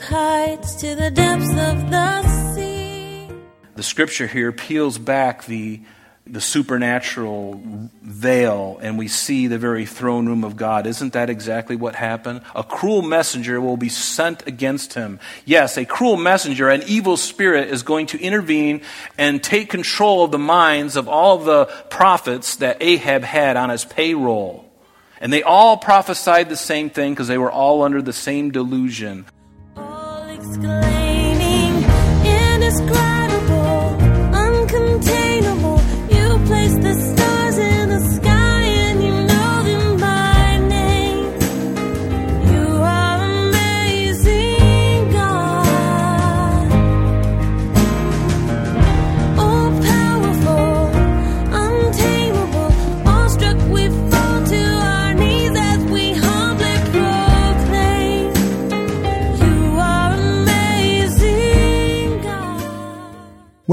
wild heights to the depths of the sea. The scripture here peels back the, the supernatural veil and we see the very throne room of God. Isn't that exactly what happened? A cruel messenger will be sent against him. Yes, a cruel messenger, an evil spirit is going to intervene and take control of the minds of all of the prophets that Ahab had on his payroll. And they all prophesied the same thing because they were all under the same delusion. All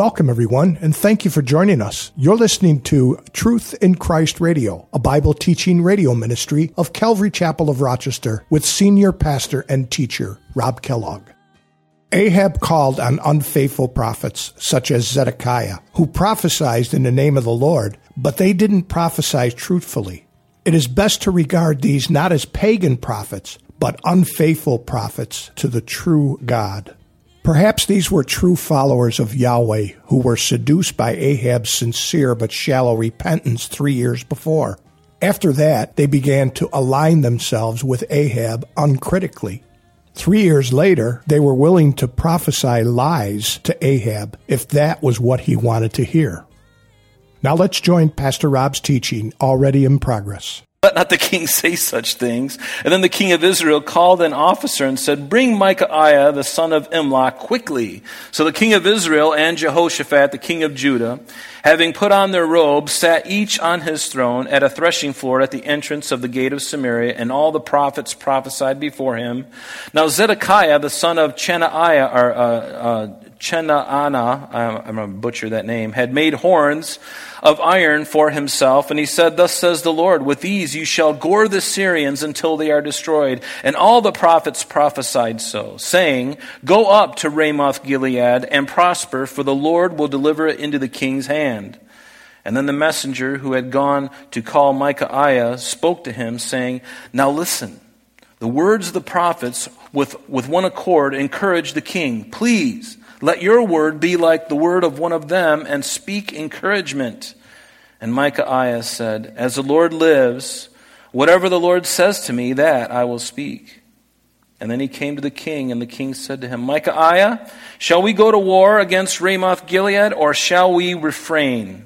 Welcome, everyone, and thank you for joining us. You're listening to Truth in Christ Radio, a Bible teaching radio ministry of Calvary Chapel of Rochester with senior pastor and teacher Rob Kellogg. Ahab called on unfaithful prophets such as Zedekiah, who prophesied in the name of the Lord, but they didn't prophesy truthfully. It is best to regard these not as pagan prophets, but unfaithful prophets to the true God. Perhaps these were true followers of Yahweh who were seduced by Ahab's sincere but shallow repentance three years before. After that, they began to align themselves with Ahab uncritically. Three years later, they were willing to prophesy lies to Ahab if that was what he wanted to hear. Now let's join Pastor Rob's teaching already in progress. Let not the king say such things. And then the king of Israel called an officer and said, Bring Micaiah, the son of Imlah, quickly. So the king of Israel and Jehoshaphat, the king of Judah, having put on their robes, sat each on his throne at a threshing floor at the entrance of the gate of Samaria, and all the prophets prophesied before him. Now Zedekiah, the son of Chenaiah, or uh, uh, Chenaanah, I'm, I'm going to butcher that name, had made horns of iron for himself, and he said, Thus says the Lord, with these you shall gore the Syrians until they are destroyed. And all the prophets prophesied so, saying, Go up to Ramoth Gilead and prosper, for the Lord will deliver it into the king's hand. And then the messenger who had gone to call Micaiah spoke to him, saying, Now listen, the words of the prophets with, with one accord encourage the king. Please, let your word be like the word of one of them and speak encouragement. And Micaiah said, As the Lord lives, whatever the Lord says to me, that I will speak. And then he came to the king, and the king said to him, Micaiah, shall we go to war against Ramoth Gilead, or shall we refrain?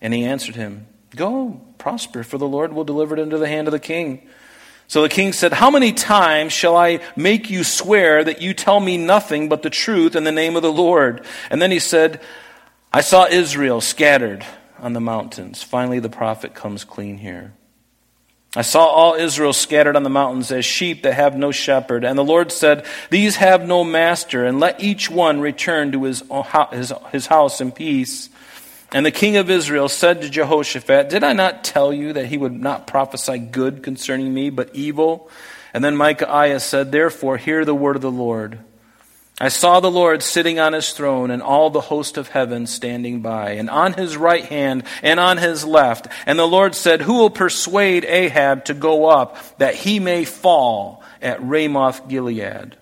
And he answered him, Go, prosper, for the Lord will deliver it into the hand of the king. So the king said, How many times shall I make you swear that you tell me nothing but the truth in the name of the Lord? And then he said, I saw Israel scattered on the mountains. Finally, the prophet comes clean here. I saw all Israel scattered on the mountains as sheep that have no shepherd. And the Lord said, These have no master, and let each one return to his, his, house in peace. And the king of Israel said to Jehoshaphat, Did I not tell you that he would not prophesy good concerning me, but evil? And then Micaiah said, Therefore, hear the word of the Lord. I saw the Lord sitting on his throne, and all the host of heaven standing by, and on his right hand and on his left. And the Lord said, Who will persuade Ahab to go up, that he may fall at Ramoth Gilead?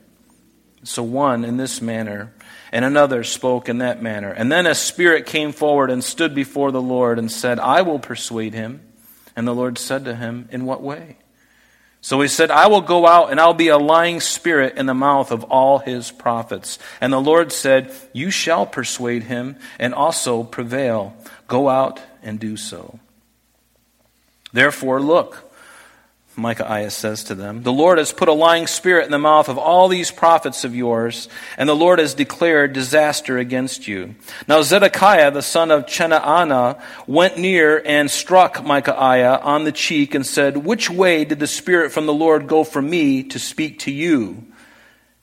So one in this manner and another spoke in that manner. And then a spirit came forward and stood before the Lord and said, I will persuade him. And the Lord said to him, In what way? So he said, I will go out and I'll be a lying spirit in the mouth of all his prophets. And the Lord said, You shall persuade him and also prevail. Go out and do so. Therefore, look, Micaiah says to them, The Lord has put a lying spirit in the mouth of all these prophets of yours, and the Lord has declared disaster against you. Now Zedekiah, the son of Chenaanah, went near and struck Micaiah on the cheek and said, Which way did the spirit from the Lord go from me to speak to you?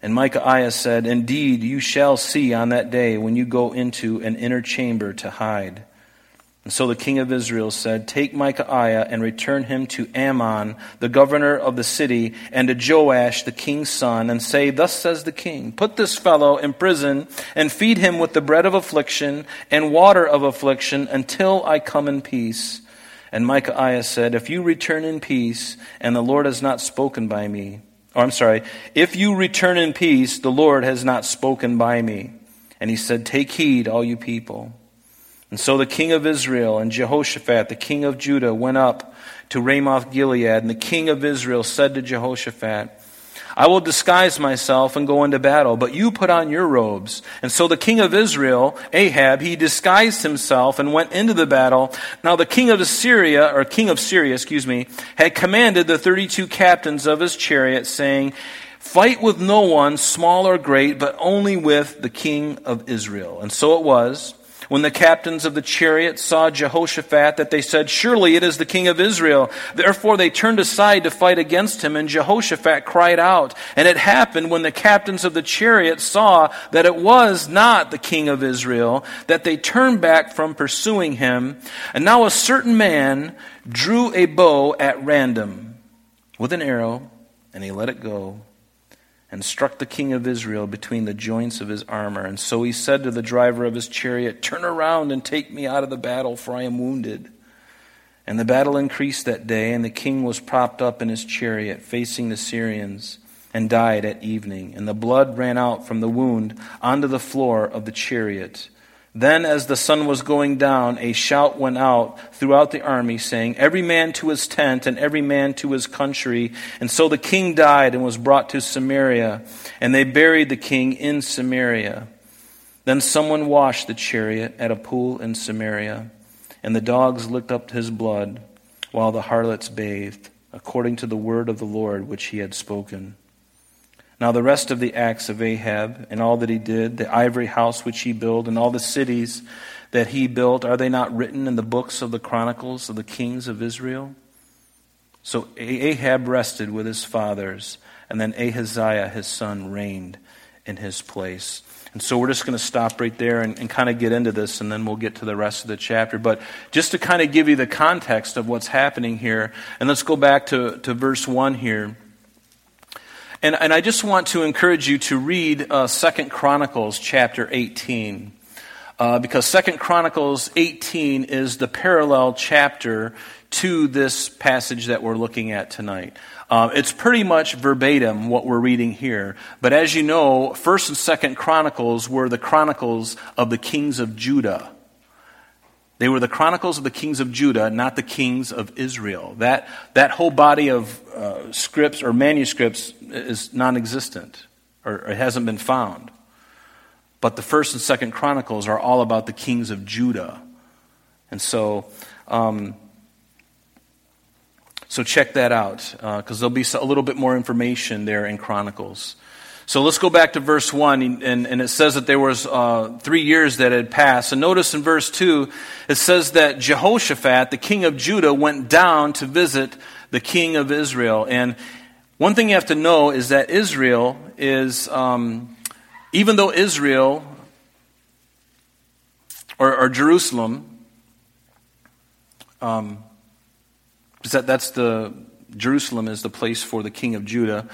And Micaiah said, Indeed, you shall see on that day when you go into an inner chamber to hide. And so the king of Israel said, Take Micaiah and return him to Amon, the governor of the city, and to Joash, the king's son, and say, Thus says the king, Put this fellow in prison and feed him with the bread of affliction and water of affliction until I come in peace. And Micaiah said, If you return in peace, and the Lord has not spoken by me, or I'm sorry, if you return in peace, the Lord has not spoken by me. And he said, Take heed, all you people. And so the king of Israel and Jehoshaphat, the king of Judah, went up to Ramoth Gilead. And the king of Israel said to Jehoshaphat, I will disguise myself and go into battle, but you put on your robes. And so the king of Israel, Ahab, he disguised himself and went into the battle. Now the king of Assyria, or king of Syria, excuse me, had commanded the 32 captains of his chariot, saying, Fight with no one, small or great, but only with the king of Israel. And so it was when the captains of the chariot saw Jehoshaphat, that they said, Surely it is the king of Israel. Therefore they turned aside to fight against him, and Jehoshaphat cried out. And it happened when the captains of the chariot saw that it was not the king of Israel, that they turned back from pursuing him. And now a certain man drew a bow at random with an arrow, and he let it go and struck the king of Israel between the joints of his armor. And so he said to the driver of his chariot, Turn around and take me out of the battle, for I am wounded. And the battle increased that day, and the king was propped up in his chariot, facing the Syrians, and died at evening. And the blood ran out from the wound onto the floor of the chariot. Then, as the sun was going down, a shout went out throughout the army, saying, Every man to his tent, and every man to his country. And so the king died and was brought to Samaria, and they buried the king in Samaria. Then someone washed the chariot at a pool in Samaria, and the dogs licked up his blood, while the harlots bathed, according to the word of the Lord which he had spoken. Now, the rest of the acts of Ahab and all that he did, the ivory house which he built, and all the cities that he built, are they not written in the books of the chronicles of the kings of Israel? So Ahab rested with his fathers, and then Ahaziah, his son, reigned in his place. And so we're just going to stop right there and, and, kind of get into this, and then we'll get to the rest of the chapter. But just to kind of give you the context of what's happening here, and let's go back to, to verse 1 here. And, and I just want to encourage you to read uh, 2 Chronicles chapter 18. Uh, because Second Chronicles 18 is the parallel chapter to this passage that we're looking at tonight. Uh, it's pretty much verbatim what we're reading here. But as you know, First and Second Chronicles were the chronicles of the kings of Judah. They were the chronicles of the kings of Judah, not the kings of Israel. That, that whole body of uh, scripts or manuscripts is non existent, or it hasn't been found. But the first and second chronicles are all about the kings of Judah. And so, um, so check that out, because uh, there'll be a little bit more information there in Chronicles. So let's go back to verse 1, and, and it says that there was uh, three years that had passed. And notice in verse 2, it says that Jehoshaphat, the king of Judah, went down to visit the king of Israel. And one thing you have to know is that Israel is, um, even though Israel, or, or Jerusalem, um, that, that's the, Jerusalem is the place for the king of Judah.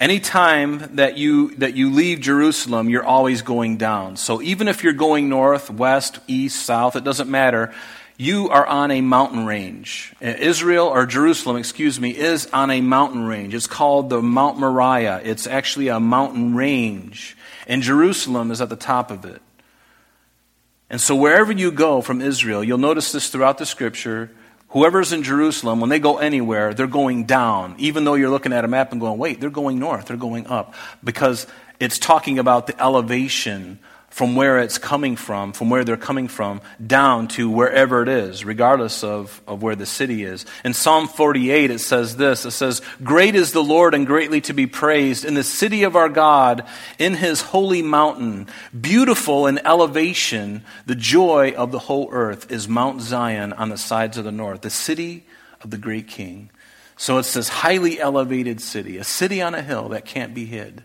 Anytime that you, that you leave Jerusalem, you're always going down. So even if you're going north, west, east, south, it doesn't matter. You are on a mountain range. Uh, Israel, or Jerusalem, excuse me, is on a mountain range. It's called the Mount Moriah. It's actually a mountain range. And Jerusalem is at the top of it. And so wherever you go from Israel, you'll notice this throughout the scripture, Whoever's in Jerusalem, when they go anywhere, they're going down. Even though you're looking at a map and going, wait, they're going north, they're going up. Because it's talking about the elevation from where it's coming from, from where they're coming from, down to wherever it is, regardless of, of where the city is. In Psalm 48, it says this It says, Great is the Lord and greatly to be praised in the city of our God, in his holy mountain. Beautiful in elevation, the joy of the whole earth is Mount Zion on the sides of the north, the city of the great king. So it's this highly elevated city, a city on a hill that can't be hid.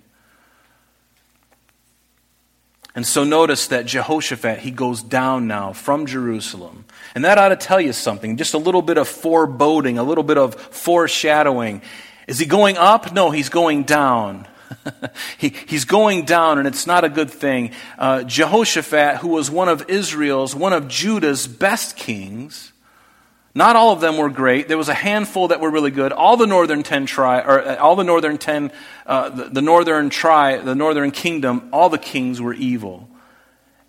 And so notice that Jehoshaphat, he goes down now from Jerusalem. And that ought to tell you something, just a little bit of foreboding, a little bit of foreshadowing. Is he going up? No, he's going down. he, he's going down, and it's not a good thing. Uh, Jehoshaphat, who was one of Israel's, one of Judah's best kings, not all of them were great. There was a handful that were really good. All the northern ten tri, or uh, all the northern ten, uh, the, the, northern tri, the northern kingdom, all the kings were evil,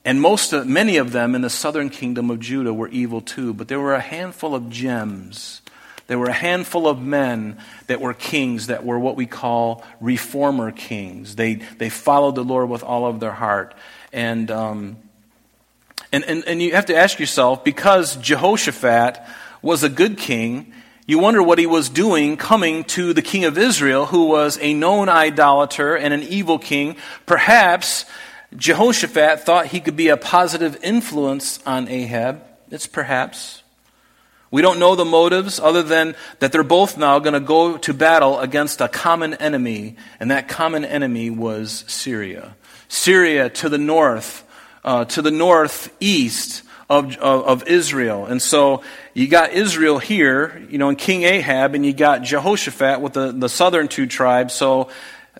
and most, of, many of them in the southern kingdom of Judah were evil too. But there were a handful of gems. There were a handful of men that were kings that were what we call reformer kings. They they followed the Lord with all of their heart, and um, and and, and you have to ask yourself because Jehoshaphat was a good king, you wonder what he was doing coming to the king of Israel, who was a known idolater and an evil king. Perhaps Jehoshaphat thought he could be a positive influence on Ahab. It's perhaps. We don't know the motives other than that they're both now going to go to battle against a common enemy, and that common enemy was Syria. Syria to the north, uh, to the northeast of, of, of, Israel. And so you got Israel here, you know, and King Ahab, and you got Jehoshaphat with the, the southern two tribes. So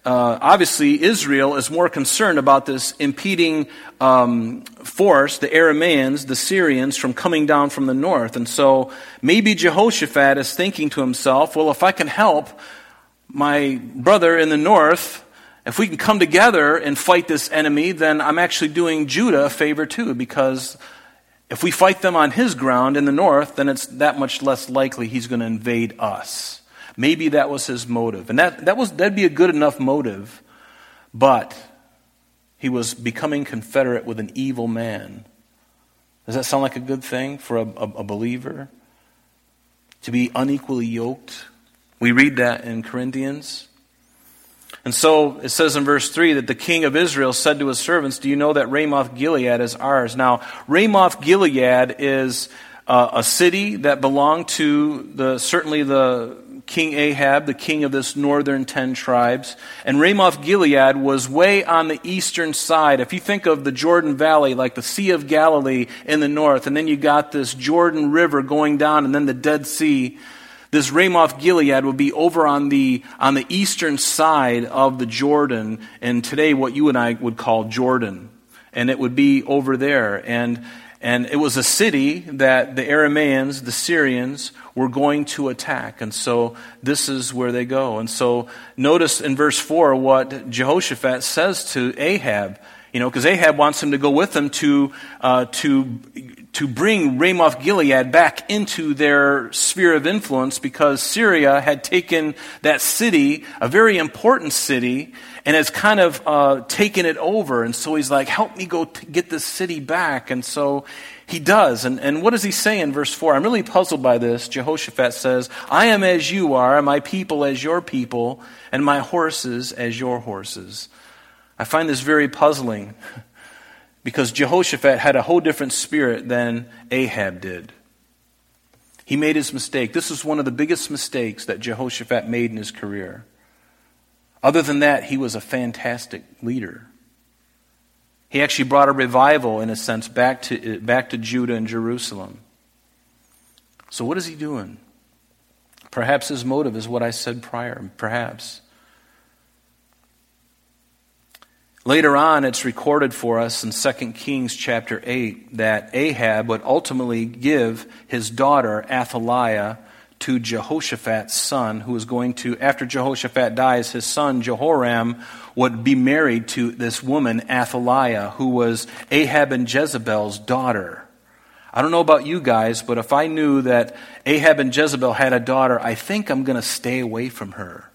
uh, obviously, Israel is more concerned about this impeding um, force, the Aramaeans, the Syrians, from coming down from the north. And so maybe Jehoshaphat is thinking to himself, well, if I can help my brother in the north, if we can come together and fight this enemy, then I'm actually doing Judah a favor too, because if we fight them on his ground in the north, then it's that much less likely he's going to invade us. Maybe that was his motive. And that, that was, that'd be a good enough motive, but he was becoming confederate with an evil man. Does that sound like a good thing for a, a, a believer? To be unequally yoked? We read that in Corinthians. And so it says in verse 3 that the king of Israel said to his servants, Do you know that Ramoth Gilead is ours? Now, Ramoth Gilead is uh, a city that belonged to the, certainly the King Ahab, the king of this northern ten tribes. And Ramoth Gilead was way on the eastern side. If you think of the Jordan Valley, like the Sea of Galilee in the north, and then you got this Jordan River going down, and then the Dead Sea this Ramoth Gilead would be over on the, on the eastern side of the Jordan, and today what you and I would call Jordan. And it would be over there. And, and it was a city that the Aramaeans, the Syrians, were going to attack. And so this is where they go. And so notice in verse 4 what Jehoshaphat says to Ahab. You know, because Ahab wants him to go with him to, uh, to to bring Ramoth Gilead back into their sphere of influence because Syria had taken that city, a very important city, and has kind of uh, taken it over. And so he's like, Help me go t- get this city back. And so he does. And, and what does he say in verse 4? I'm really puzzled by this. Jehoshaphat says, I am as you are, and my people as your people, and my horses as your horses. I find this very puzzling. Because Jehoshaphat had a whole different spirit than Ahab did. He made his mistake. This is one of the biggest mistakes that Jehoshaphat made in his career. Other than that, he was a fantastic leader. He actually brought a revival, in a sense, back to, back to Judah and Jerusalem. So, what is he doing? Perhaps his motive is what I said prior. Perhaps. Later on, it's recorded for us in 2 Kings chapter 8 that Ahab would ultimately give his daughter Athaliah to Jehoshaphat's son, who was going to, after Jehoshaphat dies, his son Jehoram would be married to this woman, Athaliah, who was Ahab and Jezebel's daughter. I don't know about you guys, but if I knew that Ahab and Jezebel had a daughter, I think I'm going to stay away from her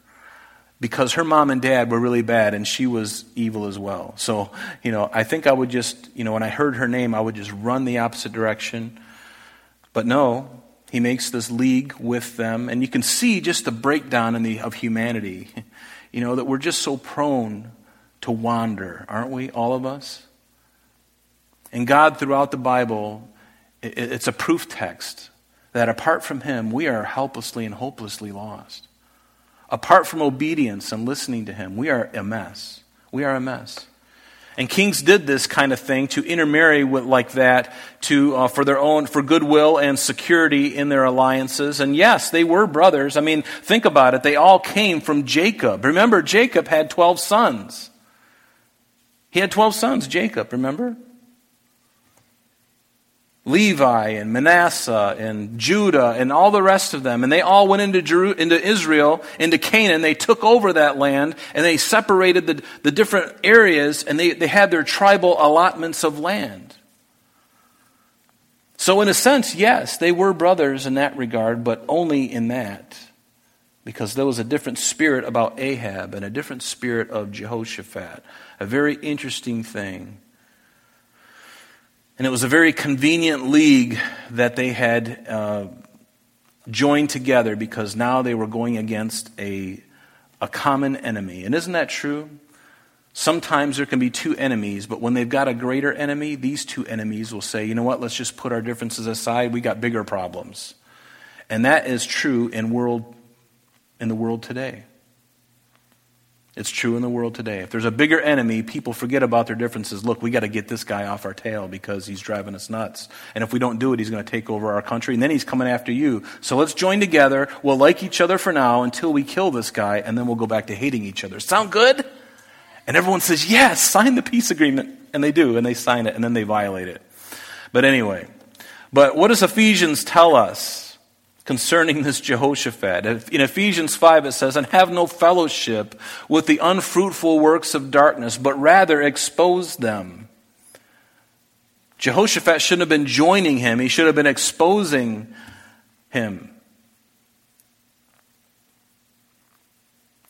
because her mom and dad were really bad and she was evil as well. So, you know, I think I would just, you know, when I heard her name, I would just run the opposite direction. But no, he makes this league with them, and you can see just the breakdown in the, of humanity. You know, that we're just so prone to wander, aren't we, all of us? And God, throughout the Bible, it's a proof text that apart from Him, we are helplessly and hopelessly lost. Apart from obedience and listening to Him, we are a mess. We are a mess. And kings did this kind of thing to intermarry with like that to uh, for their own for goodwill and security in their alliances. And yes, they were brothers. I mean, think about it. They all came from Jacob. Remember, Jacob had twelve sons. He had twelve sons. Jacob. Remember. Levi and Manasseh and Judah and all the rest of them. And they all went into, Jeru- into Israel, into Canaan. They took over that land and they separated the, the different areas and they, they had their tribal allotments of land. So, in a sense, yes, they were brothers in that regard, but only in that. Because there was a different spirit about Ahab and a different spirit of Jehoshaphat. A very interesting thing. And it was a very convenient league that they had uh, joined together because now they were going against a, a common enemy. And isn't that true? Sometimes there can be two enemies, but when they've got a greater enemy, these two enemies will say, you know what, let's just put our differences aside. We got bigger problems. And that is true in, world, in the world today. It's true in the world today. If there's a bigger enemy, people forget about their differences. Look, we got to get this guy off our tail because he's driving us nuts. And if we don't do it, he's going to take over our country, and then he's coming after you. So let's join together. We'll like each other for now until we kill this guy, and then we'll go back to hating each other. Sound good? And everyone says, yes, sign the peace agreement. And they do, and they sign it, and then they violate it. But anyway, but what does Ephesians tell us? Concerning this Jehoshaphat. In Ephesians 5, it says, And have no fellowship with the unfruitful works of darkness, but rather expose them. Jehoshaphat shouldn't have been joining him, he should have been exposing him.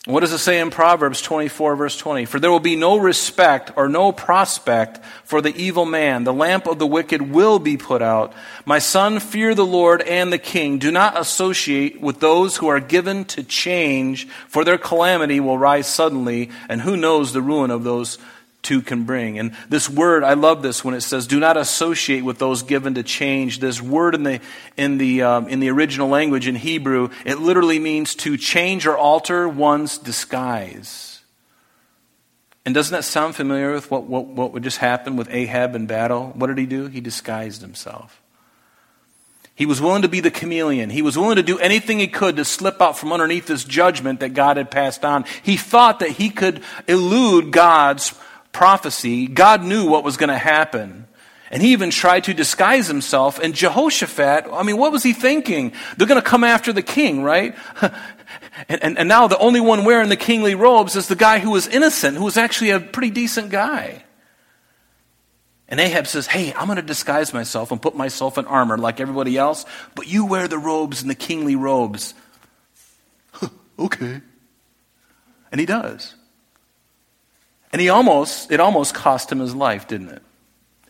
What does it say in Proverbs 24, verse 20? For there will be no respect or no prospect for the evil man. The lamp of the wicked will be put out. My son, fear the Lord and the king. Do not associate with those who are given to change, for their calamity will rise suddenly, and who knows the ruin of those two can bring. And this word, I love this when it says, "Do not associate with those given to change." This word in the in the um, in the original language in Hebrew, it literally means to change or alter one's disguise. And doesn't that sound familiar with what, what, what would just happen with Ahab in battle? What did he do? He disguised himself. He was willing to be the chameleon. He was willing to do anything he could to slip out from underneath this judgment that God had passed on. He thought that he could elude God's prophecy, God knew what was going to happen. And he even tried to disguise himself. And Jehoshaphat, I mean, what was he thinking? They're going to come after the king, right? and, and, and, now the only one wearing the kingly robes is the guy who was innocent, who was actually a pretty decent guy. And Ahab says, Hey, I'm going to disguise myself and put myself in armor like everybody else, but you wear the robes and the kingly robes. okay. And he does. And he almost, it almost cost him his life, didn't it?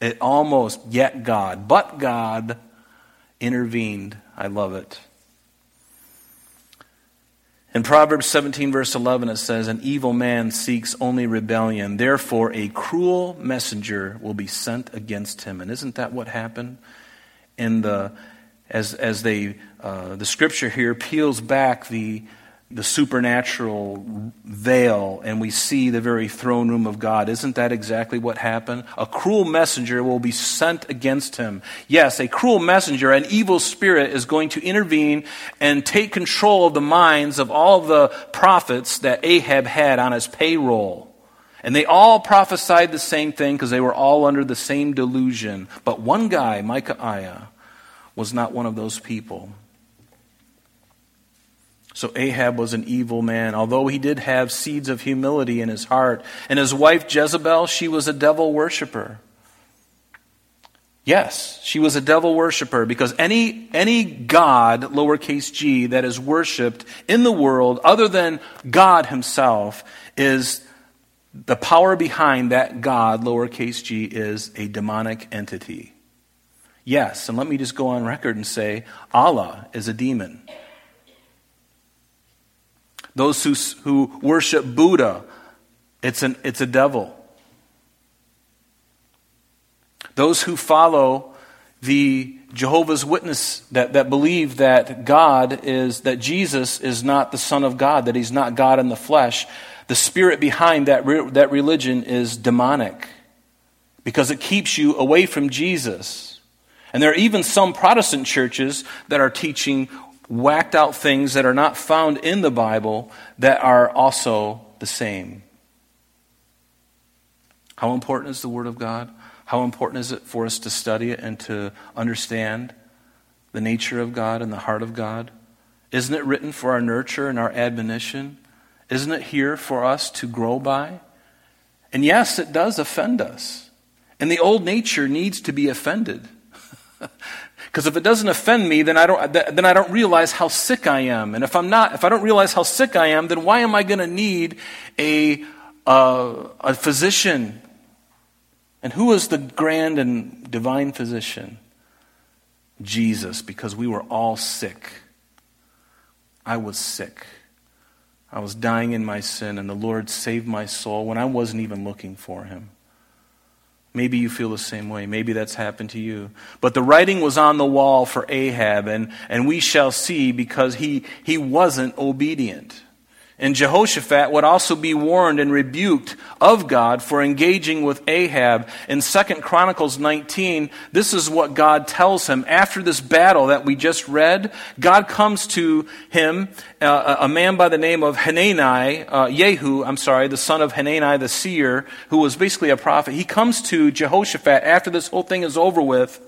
It almost, yet God, but God intervened. I love it. In Proverbs 17, verse 11, it says, An evil man seeks only rebellion. Therefore, a cruel messenger will be sent against him. And isn't that what happened? In the, as, as they, uh, the scripture here peels back the, the supernatural veil and we see the very throne room of God. Isn't that exactly what happened? A cruel messenger will be sent against him. Yes, a cruel messenger, an evil spirit is going to intervene and take control of the minds of all the prophets that Ahab had on his payroll. And they all prophesied the same thing because they were all under the same delusion. But one guy, Micaiah, was not one of those people. So Ahab was an evil man, although he did have seeds of humility in his heart. And his wife Jezebel, she was a devil worshiper. Yes, she was a devil worshiper because any, any God, lowercase g, that is worshiped in the world other than God himself is the power behind that God, lowercase g, is a demonic entity. Yes, and let me just go on record and say Allah is a demon. Those who, who worship Buddha, it's, an, it's a devil. Those who follow the Jehovah's Witness that, that believe that God is, that Jesus is not the Son of God, that He's not God in the flesh, the spirit behind that, re, that religion is demonic. because it keeps you away from Jesus. And there are even some Protestant churches that are teaching whacked out things that are not found in the Bible that are also the same. How important is the Word of God? How important is it for us to study it and to understand the nature of God and the heart of God? Isn't it written for our nurture and our admonition? Isn't it here for us to grow by? And yes, it does offend us. And the old nature needs to be offended. Because if it doesn't offend me, then I, don't, then I don't realize how sick I am. And if, I'm not, if I don't realize how sick I am, then why am I going to need a, uh, a physician? And who is the grand and divine physician? Jesus, because we were all sick. I was sick. I was dying in my sin, and the Lord saved my soul when I wasn't even looking for him. Maybe you feel the same way. Maybe that's happened to you. But the writing was on the wall for Ahab, and, and we shall see because he, he wasn't obedient. And Jehoshaphat would also be warned and rebuked of God for engaging with Ahab. In 2 Chronicles 19, this is what God tells him. After this battle that we just read, God comes to him, uh, a man by the name of Hanani, uh, Yehu, I'm sorry, the son of Hanani the seer, who was basically a prophet. He comes to Jehoshaphat after this whole thing is over with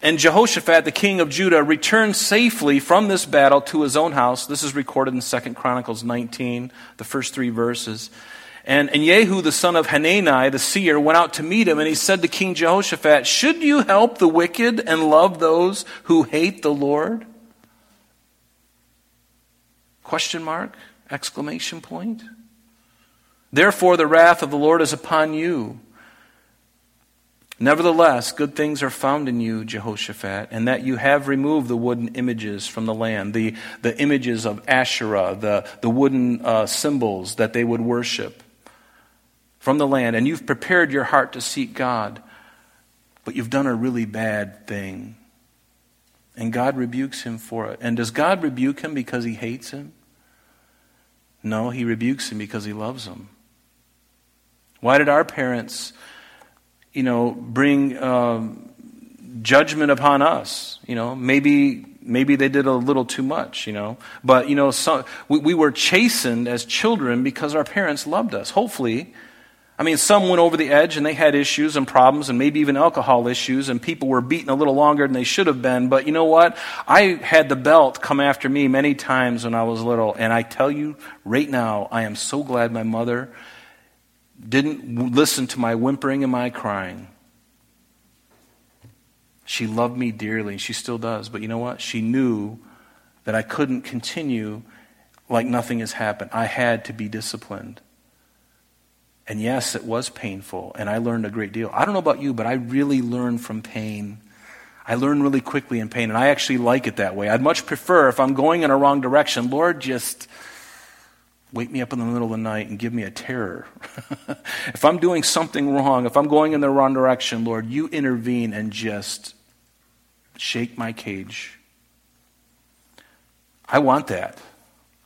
and Jehoshaphat, the king of Judah, returned safely from this battle to his own house. This is recorded in 2 Chronicles 19, the first three verses. And, and Yehu, the son of Hanani, the seer, went out to meet him, and he said to King Jehoshaphat, Should you help the wicked and love those who hate the Lord? Question mark? Exclamation point. Therefore, the wrath of the Lord is upon you Nevertheless, good things are found in you, Jehoshaphat, and that you have removed the wooden images from the land, the, the images of Asherah, the, the wooden uh, symbols that they would worship from the land, and you've prepared your heart to seek God, but you've done a really bad thing. And God rebukes him for it. And does God rebuke him because he hates him? No, he rebukes him because he loves him. Why did our parents you know, bring um, judgment upon us. You know, maybe maybe they did a little too much. You know, but you know, so, we, we were chastened as children because our parents loved us. Hopefully. I mean, some went over the edge and they had issues and problems and maybe even alcohol issues, and people were beaten a little longer than they should have been. But you know what? I had the belt come after me many times when I was little, and I tell you right now, I am so glad my mother didn't listen to my whimpering and my crying. She loved me dearly, and she still does. But you know what? She knew that I couldn't continue like nothing has happened. I had to be disciplined. And yes, it was painful, and I learned a great deal. I don't know about you, but I really learned from pain. I learn really quickly in pain, and I actually like it that way. I'd much prefer, if I'm going in a wrong direction, Lord, just wake me up in the middle of the night and give me a terror. if I'm doing something wrong, if I'm going in the wrong direction, Lord, you intervene and just shake my cage. I want that.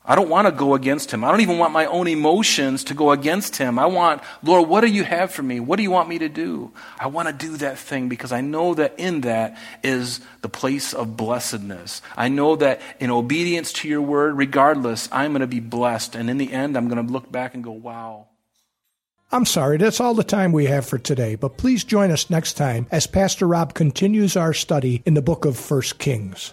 I don't want to go against him. I don't even want my own emotions to go against him. I want, Lord, what do you have for me? What do you want me to do? I want to do that thing because I know that in that is the place of blessedness. I know that in obedience to your word, regardless, I'm going to be blessed. And in the end, I'm going to look back and go, wow. I'm sorry, that's all the time we have for today, but please join us next time as Pastor Rob continues our study in the book of First Kings.